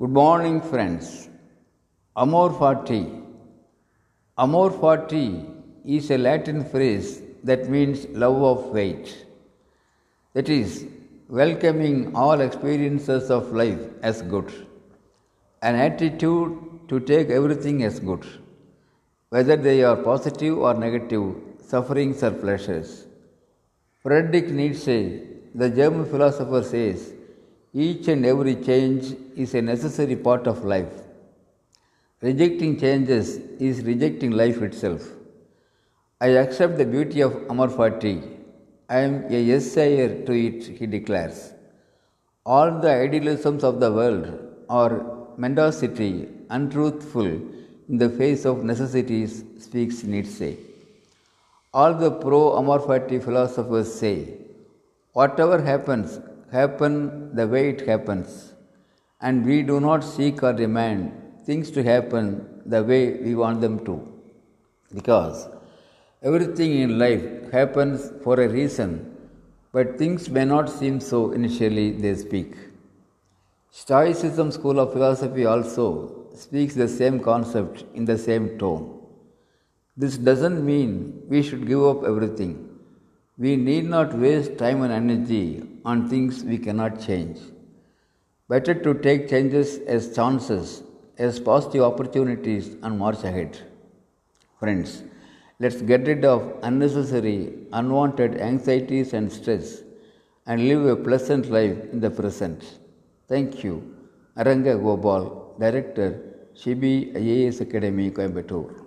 Good morning, friends. Amor fati. Amor fati is a Latin phrase that means love of weight. That is, welcoming all experiences of life as good, an attitude to take everything as good, whether they are positive or negative, sufferings or pleasures. Friedrich Nietzsche, the German philosopher, says each and every change is a necessary part of life. Rejecting changes is rejecting life itself. I accept the beauty of Amor Fati. I am a essayer to it, he declares. All the idealisms of the world are mendacity, untruthful in the face of necessities, speaks Nietzsche. All the pro Amor Fati philosophers say, whatever happens, happen the way it happens, and we do not seek or demand things to happen the way we want them to. Because everything in life happens for a reason, but things may not seem so initially, they speak. Stoicism school of philosophy also speaks the same concept in the same tone. This doesn't mean we should give up everything. We need not waste time and energy on things we cannot change. Better to take changes as chances, as positive opportunities, and march ahead. Friends, let's get rid of unnecessary, unwanted anxieties and stress and live a pleasant life in the present. Thank you. Aranga Gopal, Director, Shibi IAS Academy, Coimbatore.